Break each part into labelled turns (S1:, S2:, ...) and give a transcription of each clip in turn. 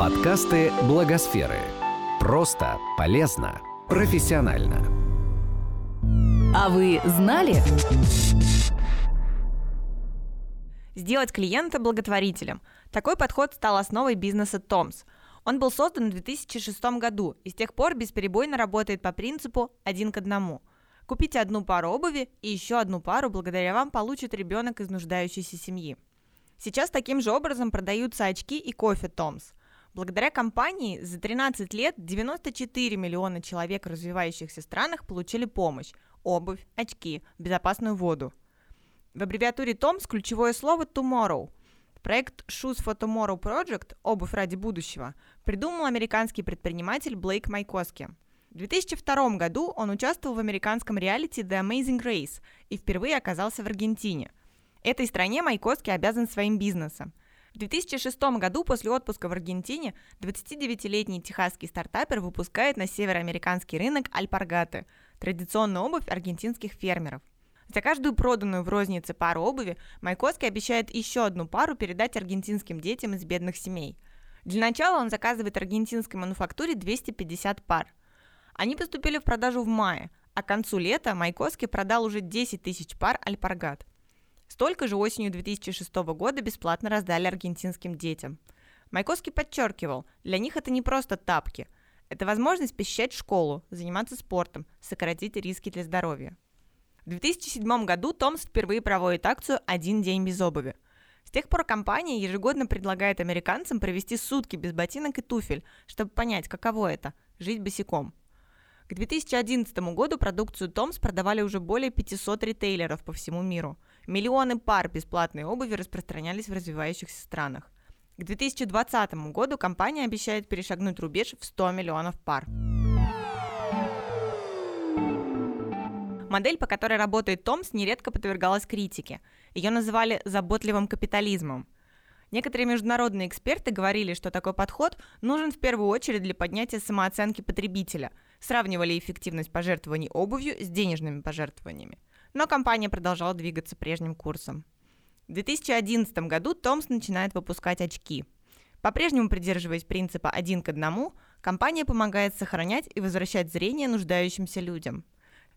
S1: Подкасты Благосферы. Просто, полезно, профессионально.
S2: А вы знали?
S3: Сделать клиента благотворителем. Такой подход стал основой бизнеса Томс. Он был создан в 2006 году и с тех пор бесперебойно работает по принципу «один к одному». Купите одну пару обуви и еще одну пару благодаря вам получит ребенок из нуждающейся семьи. Сейчас таким же образом продаются очки и кофе Томс. Благодаря компании за 13 лет 94 миллиона человек в развивающихся странах получили помощь, обувь, очки, безопасную воду. В аббревиатуре TOMS ключевое слово tomorrow. Проект Shoes for Tomorrow Project «Обувь ради будущего» придумал американский предприниматель Блейк Майкоски. В 2002 году он участвовал в американском реалити The Amazing Race и впервые оказался в Аргентине – Этой стране Майкоски обязан своим бизнесом. В 2006 году после отпуска в Аргентине 29-летний техасский стартапер выпускает на североамериканский рынок альпаргаты – традиционную обувь аргентинских фермеров. За каждую проданную в рознице пару обуви Майкоски обещает еще одну пару передать аргентинским детям из бедных семей. Для начала он заказывает аргентинской мануфактуре 250 пар. Они поступили в продажу в мае, а к концу лета Майкоски продал уже 10 тысяч пар альпаргат. Столько же осенью 2006 года бесплатно раздали аргентинским детям. Майкоский подчеркивал, для них это не просто тапки. Это возможность посещать школу, заниматься спортом, сократить риски для здоровья. В 2007 году Томс впервые проводит акцию «Один день без обуви». С тех пор компания ежегодно предлагает американцам провести сутки без ботинок и туфель, чтобы понять, каково это – жить босиком. К 2011 году продукцию Томс продавали уже более 500 ритейлеров по всему миру – Миллионы пар бесплатной обуви распространялись в развивающихся странах. К 2020 году компания обещает перешагнуть рубеж в 100 миллионов пар. Модель, по которой работает Томс, нередко подвергалась критике. Ее называли заботливым капитализмом. Некоторые международные эксперты говорили, что такой подход нужен в первую очередь для поднятия самооценки потребителя, сравнивали эффективность пожертвований обувью с денежными пожертвованиями – но компания продолжала двигаться прежним курсом. В 2011 году Томс начинает выпускать очки. По-прежнему придерживаясь принципа «один к одному», компания помогает сохранять и возвращать зрение нуждающимся людям.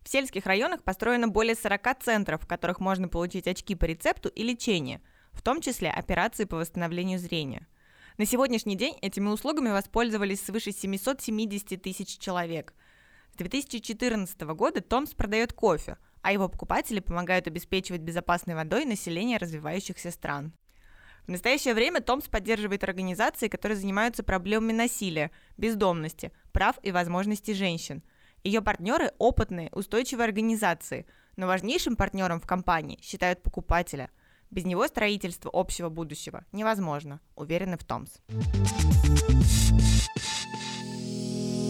S3: В сельских районах построено более 40 центров, в которых можно получить очки по рецепту и лечение, в том числе операции по восстановлению зрения. На сегодняшний день этими услугами воспользовались свыше 770 тысяч человек. С 2014 года Томс продает кофе – а его покупатели помогают обеспечивать безопасной водой население развивающихся стран. В настоящее время Томс поддерживает организации, которые занимаются проблемами насилия, бездомности, прав и возможностей женщин. Ее партнеры – опытные, устойчивые организации, но важнейшим партнером в компании считают покупателя. Без него строительство общего будущего невозможно, уверены в Томс.